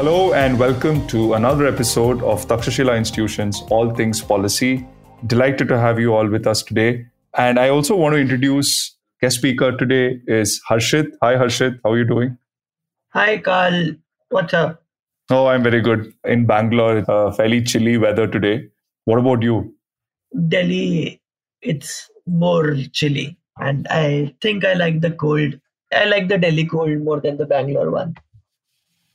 Hello and welcome to another episode of Takshashila Institution's All Things Policy. Delighted to have you all with us today. And I also want to introduce guest speaker today is Harshit. Hi Harshit, how are you doing? Hi, Carl. What's up? Oh, I'm very good. In Bangalore, uh, fairly chilly weather today. What about you? Delhi, it's more chilly. And I think I like the cold. I like the Delhi cold more than the Bangalore one.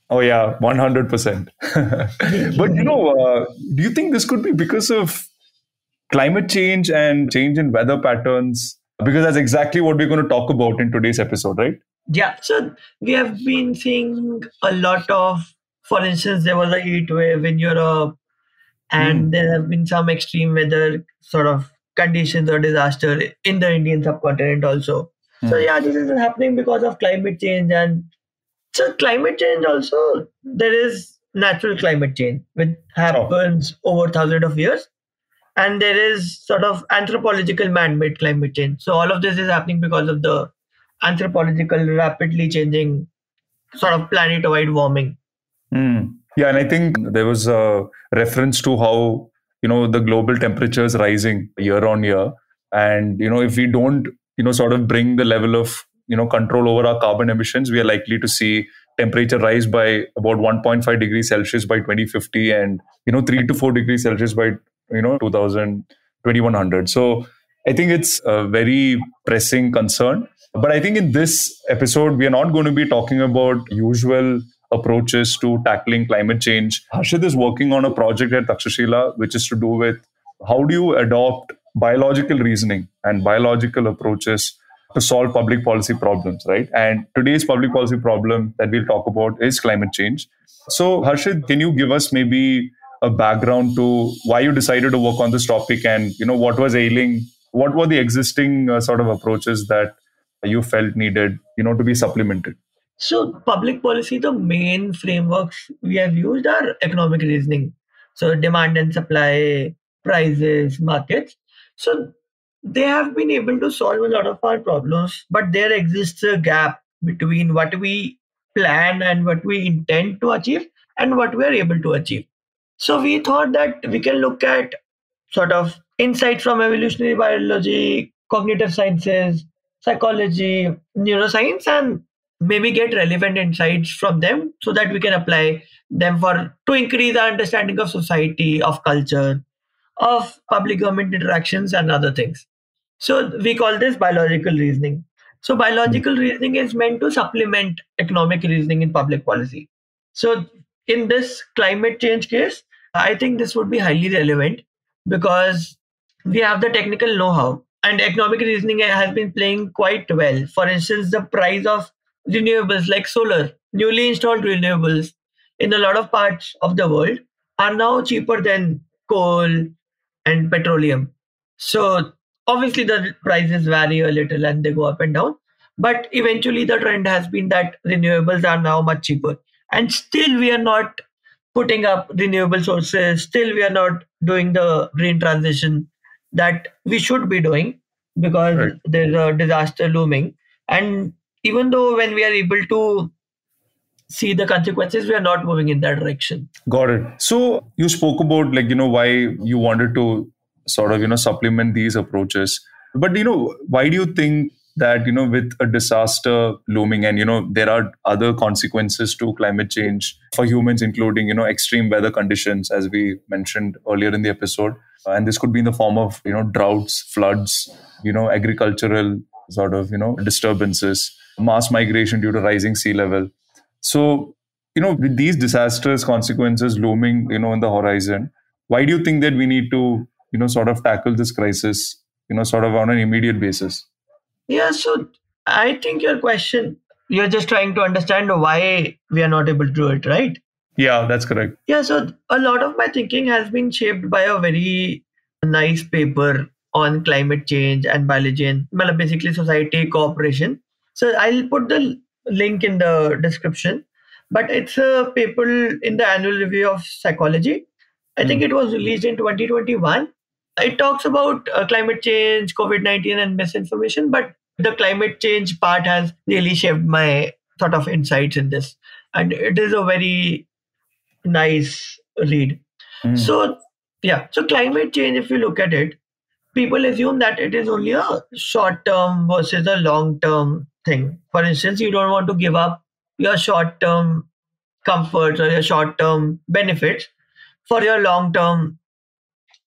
Oh, yeah, 100%. but, you know, uh, do you think this could be because of climate change and change in weather patterns? Because that's exactly what we're going to talk about in today's episode, right? Yeah. So we have been seeing a lot of, for instance, there was a heat wave in Europe, and Mm. there have been some extreme weather sort of conditions or disaster in the Indian subcontinent also. So Mm. yeah, this is happening because of climate change and so climate change also there is natural climate change which happens over thousands of years and there is sort of anthropological man-made climate change. So all of this is happening because of the anthropological rapidly changing sort of planet-wide warming. Mm. Yeah, and I think there was a reference to how you know the global temperature is rising year on year, and you know if we don't you know sort of bring the level of you know control over our carbon emissions, we are likely to see temperature rise by about 1.5 degrees Celsius by 2050, and you know three to four degrees Celsius by you know 2000 2100. So I think it's a very pressing concern. But I think in this episode, we are not going to be talking about usual approaches to tackling climate change. Harshit is working on a project at Takshashila, which is to do with how do you adopt biological reasoning and biological approaches to solve public policy problems, right? And today's public policy problem that we'll talk about is climate change. So, Harshit, can you give us maybe a background to why you decided to work on this topic and you know what was ailing what were the existing uh, sort of approaches that you felt needed you know to be supplemented So public policy, the main frameworks we have used are economic reasoning. So demand and supply, prices, markets. So they have been able to solve a lot of our problems, but there exists a gap between what we plan and what we intend to achieve and what we are able to achieve. So we thought that we can look at sort of insights from evolutionary biology, cognitive sciences, psychology, neuroscience, and maybe get relevant insights from them so that we can apply them for to increase our understanding of society, of culture, of public government interactions, and other things. So we call this biological reasoning. So biological hmm. reasoning is meant to supplement economic reasoning in public policy. So in this climate change case, I think this would be highly relevant because we have the technical know-how and economic reasoning has been playing quite well. For instance, the price of renewables like solar, newly installed renewables in a lot of parts of the world are now cheaper than coal and petroleum. So obviously the prices vary a little and they go up and down. But eventually the trend has been that renewables are now much cheaper. And still we are not putting up renewable sources, still we are not doing the green transition that we should be doing because Right. there's a disaster looming. And even though when we are able to see the consequences, we are not moving in that direction. got it so you spoke about like you know why you wanted to sort of you know supplement these approaches but you know why do you think that you know with a disaster looming and you know there are other consequences to climate change for humans including you know extreme weather conditions as we mentioned earlier in the episode and this could be in the form of you know droughts floods you know agricultural sort of you know disturbances mass migration due to rising sea level so you know with these disastrous consequences looming you know on the horizon why do you think that we need to you know sort of tackle this crisis you know sort of on an immediate basis Yeah, so I think your question you're just trying to understand why we are not able to do it, right? Yeah, that's correct. Yeah, so a lot of my thinking has been shaped by a very nice paper on climate change and biology and well, basically society cooperation. So I'll put the link in the description. But it's a paper in the annual review of psychology. I think hmm. it was released in 2021. It talks about uh, climate change, COVID 19, and misinformation, but the climate change part has really shaped my sort of insights in this. And it is a very nice read. Mm. So, yeah, so climate change, if you look at it, people assume that it is only a short term versus a long term thing. For instance, you don't want to give up your short term comforts or your short term benefits for your long term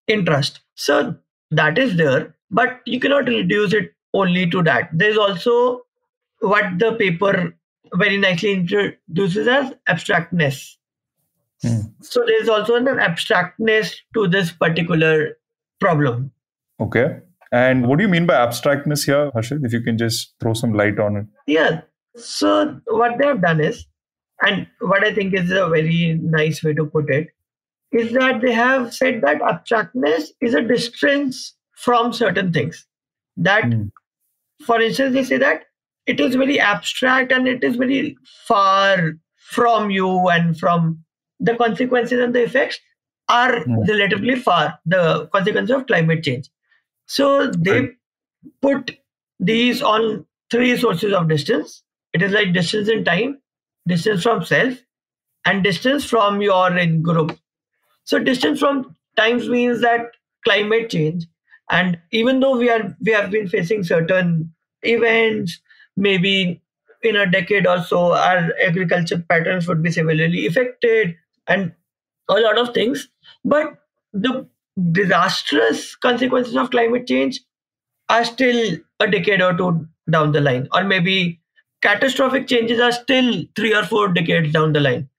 interest. So, that is there, but you cannot reduce it only to that. There's also what the paper very nicely introduces as abstractness. Hmm. So there's also an abstractness to this particular problem. Okay. And what do you mean by abstractness here, Harshit? If you can just throw some light on it. Yeah. So what they have done is, and what I think is a very nice way to put it, is that they have said that abstractness is a distance from certain things. That, Hmm. for instance, they say that it is very abstract and it is very far from you and from the consequences and the effects are Hmm. relatively far, the consequences of climate change. So they Right. put these on three sources of distance. It is like distance in time, distance from self, and distance from your in group. So distance from times means that climate change, and even though we are we have been facing certain events, maybe in a decade or so, our agriculture patterns would be severely affected, and a lot of things. But the disastrous consequences of climate change are still a decade or two down the line, or maybe catastrophic changes are still three or four decades down the line.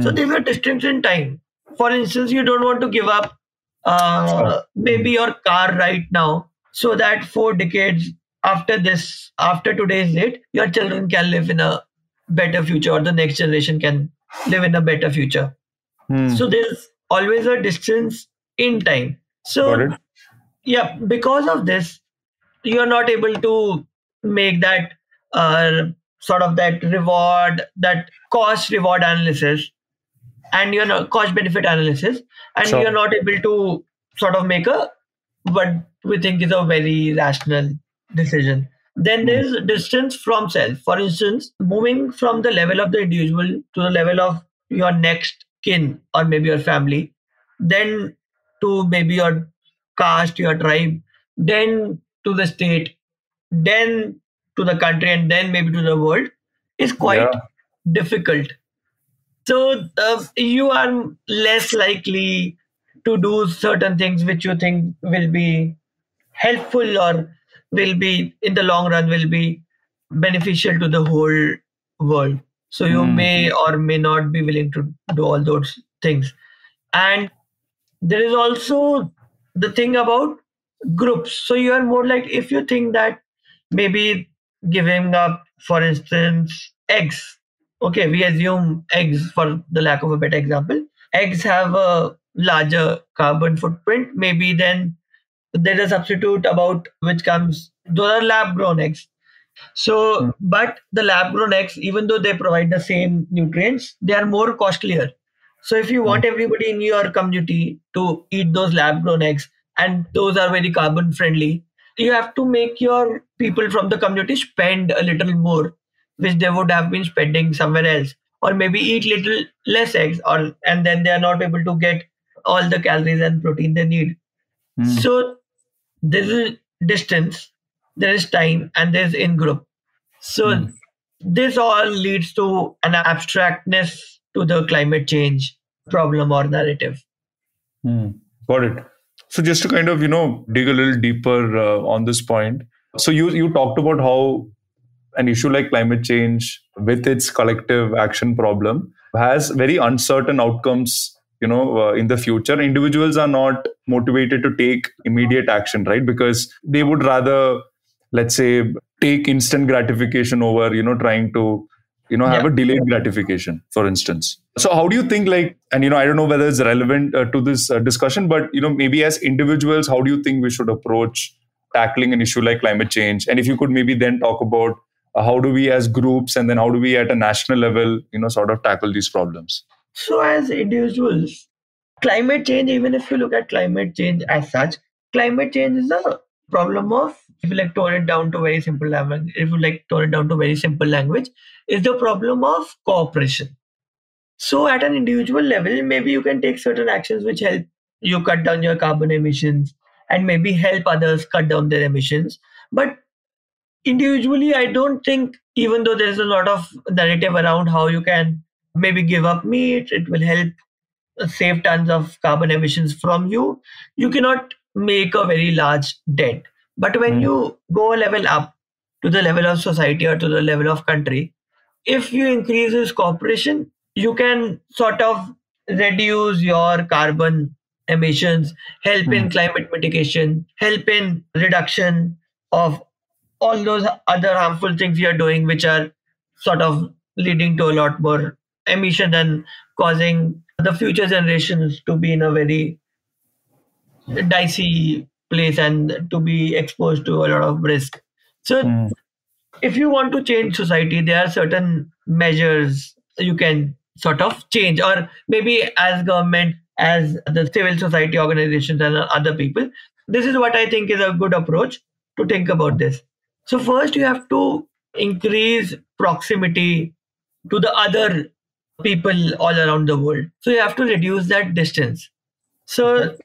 So Hmm. there's a distance in time. For instance, you don't want to give up uh, maybe your car right now, so that four decades after this, after today's date, your children can live in a better future, or the next generation can live in a better future. Hmm. So there's always a distance in time. So yeah, because of this, you're not able to make that uh, sort of that reward, that cost reward analysis, and you're not cost benefit analysis, and Sure. you're not able to sort of make a what we think is a very rational decision. Then hmm. there's distance from self. For instance, moving from the level of the individual to the level of your next kin or maybe your family, then to maybe your caste, your tribe, then to the state, then to the country, and then maybe to the world is quite Yeah. difficult. So uh, you are less likely to do certain things which you think will be helpful or will be in the long run will be beneficial to the whole world. So you Hmm. may or may not be willing to do all those things. And there is also the thing about groups. So you are more like if you think that maybe giving up, for instance, eggs. Okay, we assume eggs for the lack of a better example. Eggs have a larger carbon footprint. Maybe then there is a substitute about which comes those are lab grown eggs. So, Hmm. but the lab grown eggs, even though they provide the same nutrients, they are more costlier. So, if you want everybody in your community to eat those lab grown eggs, and those are very carbon friendly, you have to make your people from the community spend a little more, which they would have been spending somewhere else, or maybe eat little less eggs, or and then they are not able to get all the calories and protein they need. Hmm. So there is distance, there is time, and there is in group. So Hmm. this all leads to an abstractness to the climate change problem or narrative. Hmm. Got it. So just to kind of you know dig a little deeper uh, on this point. So you you talked about how an issue like climate change, with its collective action problem, has very uncertain outcomes. You know, uh, in the future, individuals are not motivated to take immediate action, right? Because they would rather, let's say, take instant gratification over you know trying to you know have Yeah. a delayed gratification for instance so how do you think like and you know i don't know whether it's relevant uh, to this uh, discussion but you know maybe as individuals how do you think we should approach tackling an issue like climate change and if you could maybe then talk about Uh, how do we as groups and then how do we at a national level you know sort of tackle these problems So, as individuals, climate change, even if you look at climate change as such, climate change is a problem of, if you like tone it down to very simple language, if you like tone it down to very simple language, is the problem of cooperation. So, at an individual level, maybe you can take certain actions which help you cut down your carbon emissions and maybe help others cut down their emissions. But individually, I don't think, even though there's a lot of narrative around how you can maybe give up meat, it will help save tons of carbon emissions from you, you cannot make a very large dent. But when Mm. you go a level up to the level of society or to the level of country, if you increase this cooperation, you can sort of reduce your carbon emissions, help in climate mitigation, help in reduction of all those other harmful things we are doing, which are sort of leading to a lot more emission and causing the future generations to be in a very dicey place and to be exposed to a lot of risk. So, Mm. if you want to change society, there are certain measures you can sort of change, or maybe as government, as the civil society organizations and other people. This is what I think is a good approach to think about this. So, first, you have to increase proximity to the other people all around the world. So, you have to reduce that distance. So,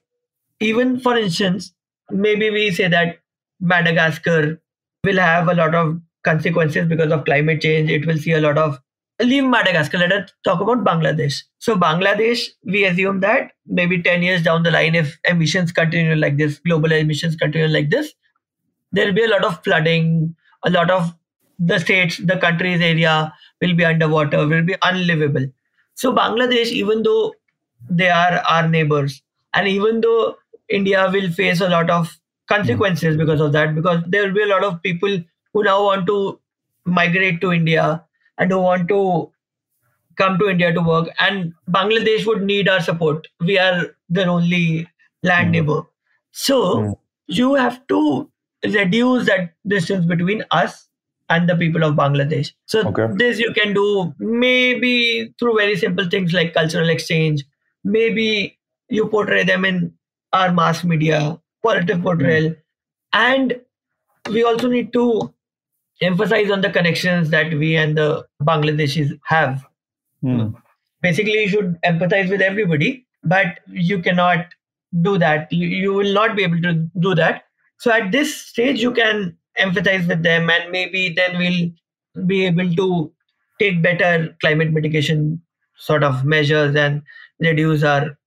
even for instance, maybe we say that Madagascar will have a lot of consequences because of climate change. It will see a lot of leave Madagascar. Let us talk about Bangladesh. So Bangladesh, we assume that maybe 10 years down the line, if emissions continue like this, global emissions continue like this, there will be a lot of flooding, a lot of the states, the country's area will be underwater, will be unlivable. So Bangladesh, even though they are our neighbors, and even though India will face a lot of consequences because of that, because there will be a lot of people who now want to migrate to India and who want to come to India to work, and Bangladesh would need our support. We are their only land Mm. neighbor. So Mm. you have to reduce that distance between us and the people of Bangladesh. So Okay. this you can do maybe through very simple things like cultural exchange. Maybe you portray them in our mass media, positive portrayal, and we also need to emphasize on the connections that we and the Bangladeshis have. Mm. Basically, you should empathize with everybody, but you cannot do that. You, you will not be able to do that. So at this stage, you can empathize with them, and maybe then we'll be able to take better climate mitigation sort of measures and reduce our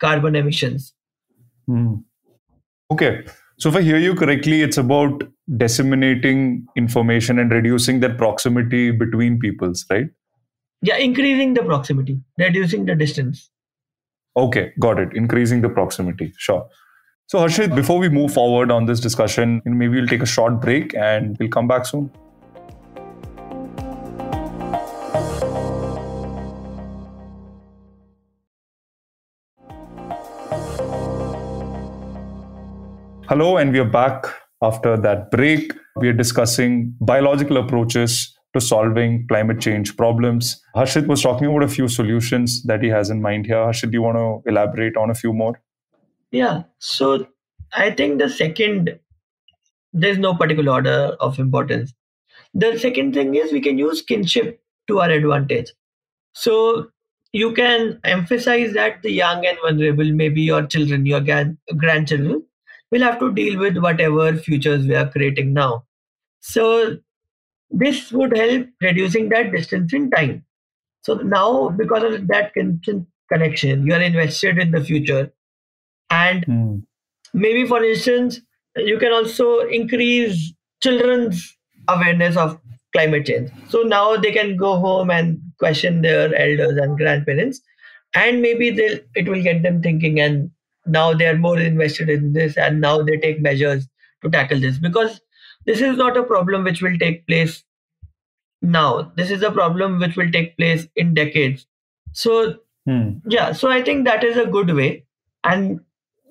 carbon emissions. Hmm. Okay. So if I hear you correctly, it's about disseminating information and reducing that proximity between peoples, right? Yeah, increasing the proximity, reducing the distance. Okay, got it. Increasing the proximity. Sure. So Harshit, before we move forward on this discussion, maybe we'll take a short break and we'll come back soon. Hello, and we are back after that break. We are discussing biological approaches to solving climate change problems. Harshit was talking about a few solutions that he has in mind here. Harshit, do you want to elaborate on a few more? Yeah. So I think the second, there's no particular order of importance. The second thing is we can use kinship to our advantage. So you can emphasize that the young and vulnerable, maybe your children, your gran- grandchildren, will have to deal with whatever futures we are creating now. So this would help reducing that distance in time. So now, because of that con- connection, you are invested in the future. And Hmm. maybe, for instance, you can also increase children's awareness of climate change. So now they can go home and question their elders and grandparents, and maybe they'll, it will get them thinking. And now they are more invested in this, and now they take measures to tackle this because this is not a problem which will take place now. This is a problem which will take place in decades. So Hmm. yeah, so I think that is a good way. And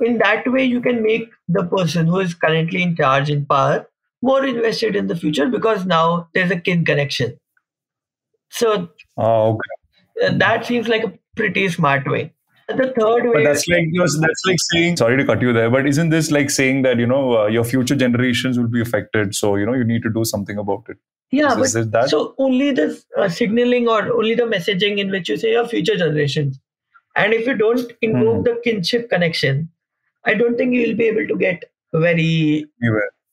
in that way, you can make the person who is currently in charge in power more invested in the future because now there's a kin connection. So Oh, okay. uh, that seems like a pretty smart way. The third way, But that's like you know, that's like saying. Sorry to cut you there, but isn't this like saying that you know uh, your future generations will be affected? So you know you need to do something about it. yeah, is, but is that? so only the uh, signaling or only the messaging in which you say your future generations. And if you don't invoke Hmm. the kinship connection, I don't think you will be able to get very.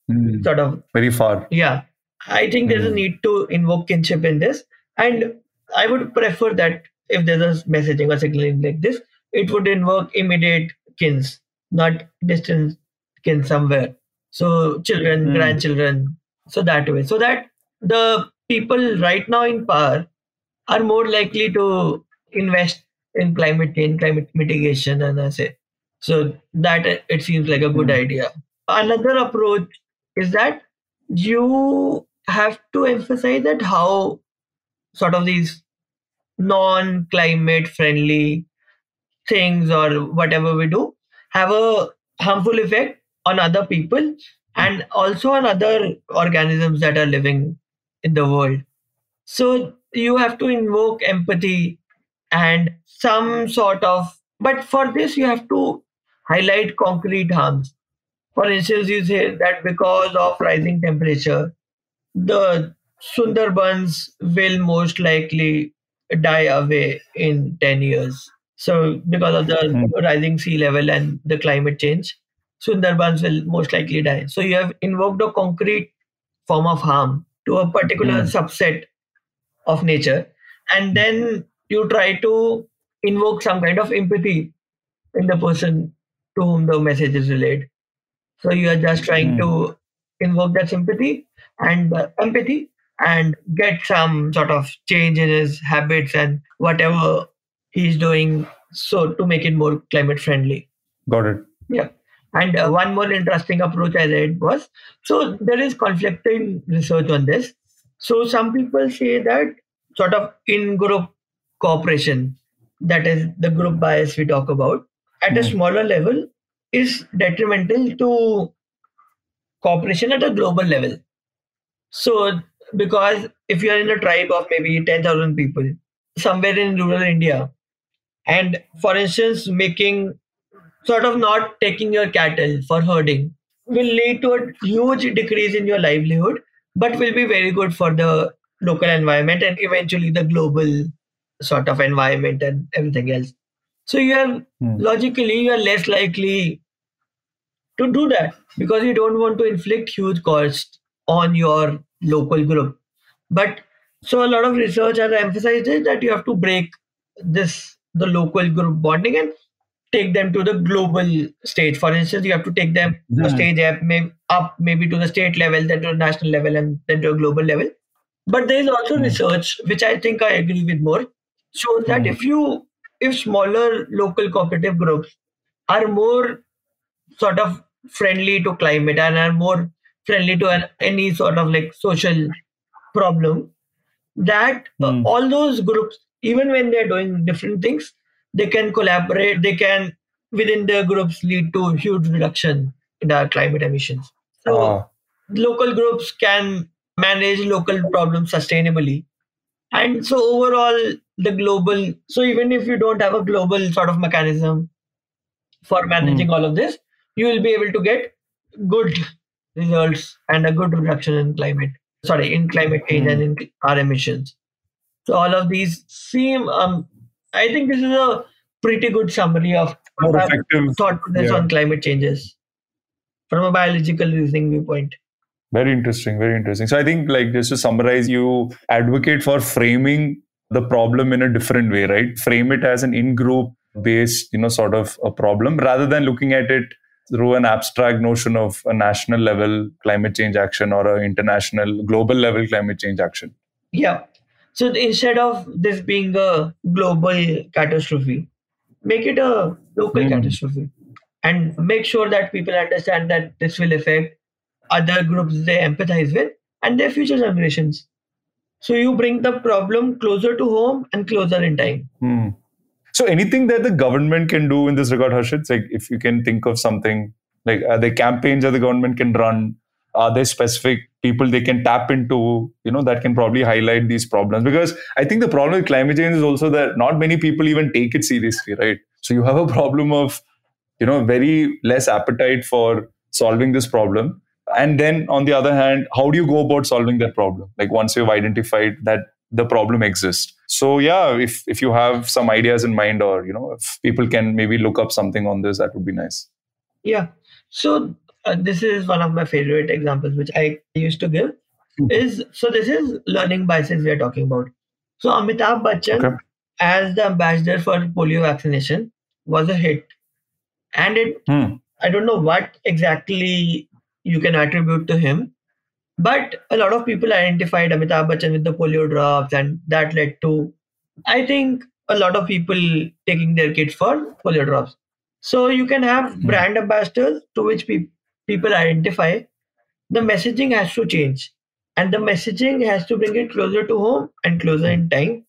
Hmm. sort of Very far. Yeah, I think there's a Hmm. need to invoke kinship in this, and I would prefer that if there's a messaging or signaling like this, it would invoke immediate kins, not distant kin somewhere. So children, Hmm. grandchildren, so that way, so that the people right now in power are more likely to invest in climate change, climate mitigation, and I say so that it seems like a good Hmm. idea. Another approach is that you have to emphasize that how sort of these non-climate friendly things or whatever we do have a harmful effect on other people and also on other organisms that are living in the world so you have to invoke empathy and some sort of but for this you have to highlight concrete harms for instance you say that because of rising temperature the sundarbans will most likely die away in 10 years so because of the Hmm. rising sea level and the climate change sundarbans will most likely die so you have invoked a concrete form of harm to a particular Hmm. subset of nature and then you try to invoke some kind of empathy in the person to whom the message is relayed so you are just trying Hmm. to invoke that sympathy and uh, empathy and get some sort of change in his habits and whatever he's doing so to make it more climate friendly Got it. yeah. And uh, one more interesting approach I read was so there is conflicting research on this. So some people say that sort of in group cooperation, that is the group bias we talk about, at a Hmm. smaller level is detrimental to cooperation at a global level. So, because if you are in a tribe of maybe 10,000 people somewhere in rural India, and for instance, making sort of not taking your cattle for herding will lead to a huge decrease in your livelihood, but will be very good for the local environment and eventually the global sort of environment and everything else. So you are Hmm. logically you are less likely to do that because you don't want to inflict huge costs on your local group. But so a lot of research has emphasized that you have to break this the local group bonding and take them to the global stage. For instance, you have to take them a Hmm. stage up, may, up maybe to the state level, then to the national level, and then to a global level. But there is also Hmm. research, which I think I agree with more, shows that if you if smaller local cooperative groups are more sort of friendly to climate and are more friendly to an, any sort of like social problem, that uh, Hmm. all those groups, even when they're doing different things, they can collaborate, they can within their groups lead to huge reduction in our climate emissions. So Ah. local groups can manage local problems sustainably. And so overall, the global, so even if you don't have a global sort of mechanism for managing all of this, you will be able to get good results and a good reduction in climate, sorry, in climate change and in our emissions. So all of these seem, um, I think this is a pretty good summary of More what thought process Yeah. on climate changes from a biological reasoning viewpoint. Very interesting. Very interesting. So I think, like, just to summarize, you advocate for framing the problem in a different way, right? Frame it as an in-group based, you know, sort of a problem, rather than looking at it through an abstract notion of a national level climate change action or an international, global level climate change action. Yeah. So instead of this being a global catastrophe, make it a local Hmm. catastrophe and make sure that people understand that this will affect other groups they empathize with, and their future generations. So you bring the problem closer to home and closer in time. Hmm. So anything that the government can do in this regard, Harshit, like if you can think of something like are there campaigns that the government can run? Are there specific people they can tap into, you know, that can probably highlight these problems? Because I think the problem with climate change is also that not many people even take it seriously, right? So you have a problem of, you know, very less appetite for solving this problem and then on the other hand how do you go about solving that problem? Like once you've identified that the problem exists. So yeah if if you have some ideas in mind or you know if people can maybe look up something on this that would be nice. Yeah. So uh, this is one of my favorite examples which i used to give. Mm-hmm. is so this is learning biases we are talking about. So amitabh bachchan okay. as the ambassador for polio vaccination was a hit. And it hmm. i don't know what exactly you can attribute to him. But a lot of people identified Amitabh Bachchan with the polio drops, and that led to, I think, a lot of people taking their kids for polio drops. So you can have mm-hmm. brand ambassadors to which pe- people identify. The messaging has to change, and the messaging has to bring it closer to home and closer in time.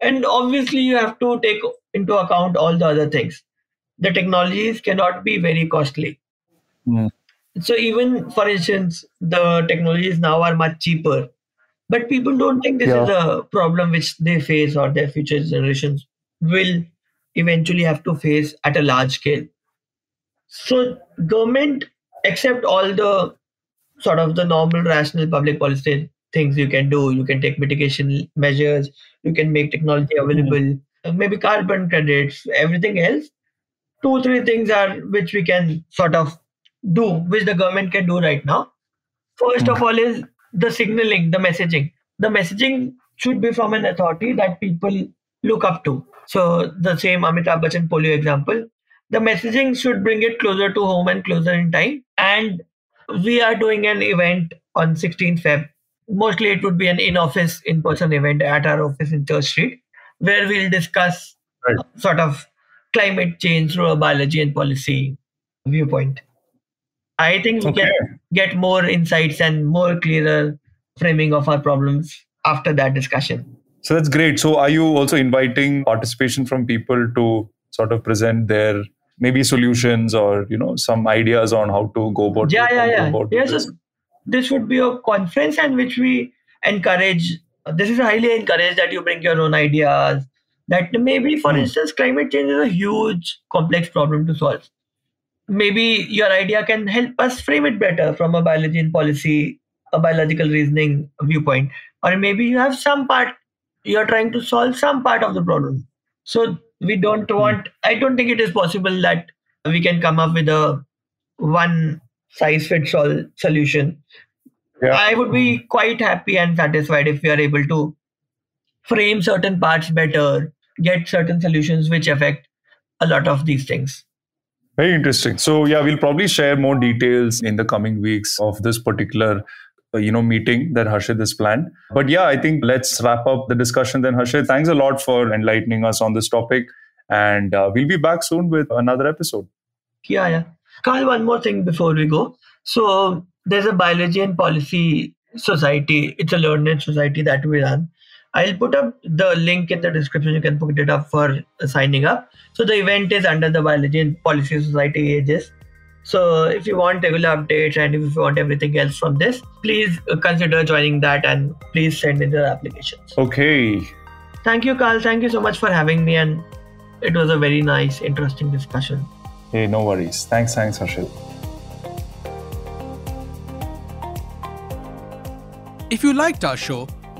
And obviously, you have to take into account all the other things. The technologies cannot be very costly. Mm so even for instance the technologies now are much cheaper but people don't think this yeah. is a problem which they face or their future generations will eventually have to face at a large scale so government accept all the sort of the normal rational public policy things you can do you can take mitigation measures you can make technology hmm. available mm-hmm. maybe carbon credits everything else two three things are which we can sort of do, which the government can do right now. First of hmm. all, is the signaling, the messaging. The messaging should be from an authority that people look up to. So, the same Amitabh Bachchan polio example, the messaging should bring it closer to home and closer in time. And we are doing an event on 16th Feb. Mostly, it would be an in office, in person event at our office in Church Street, where we'll discuss right. sort of climate change through a biology and policy viewpoint. I think we okay. can get more insights and more clearer framing of our problems after that discussion. So that's great. So are you also inviting participation from people to sort of present their maybe solutions or you know some ideas on how to go about yeah yeah yeah yes this. this would be a conference in which we encourage this is highly encouraged that you bring your own ideas that maybe for hmm. instance climate change is a huge complex problem to solve maybe your idea can help us frame it better from a biology and policy, a biological reasoning viewpoint. Or maybe you have some part, you're trying to solve some part of the problem. So we don't hmm. want, I don't think it is possible that we can come up with a one size fits all solution. Yeah. I would be hmm. quite happy and satisfied if we are able to frame certain parts better, get certain solutions which affect a lot of these things. Very interesting. So yeah, we'll probably share more details in the coming weeks of this particular uh, you know meeting that Harshit has planned. But yeah, I think let's wrap up the discussion then. Harshit, thanks a lot for enlightening us on this topic, and uh, we'll be back soon with another episode. Yeah, yeah. Carl, one more thing before we go. So there's a biology and policy society. It's a learned society that we run. I'll put up the link in the description. You can put it up for signing up. So the event is under the Biology and Policy Society Aegis. So if you want regular updates and if you want everything else from this, please consider joining that and please send in your applications. Okay. Thank you, Carl. Thank you so much for having me, and it was a very nice, interesting discussion. Hey, no worries. Thanks, thanks, Harshit. If you liked our show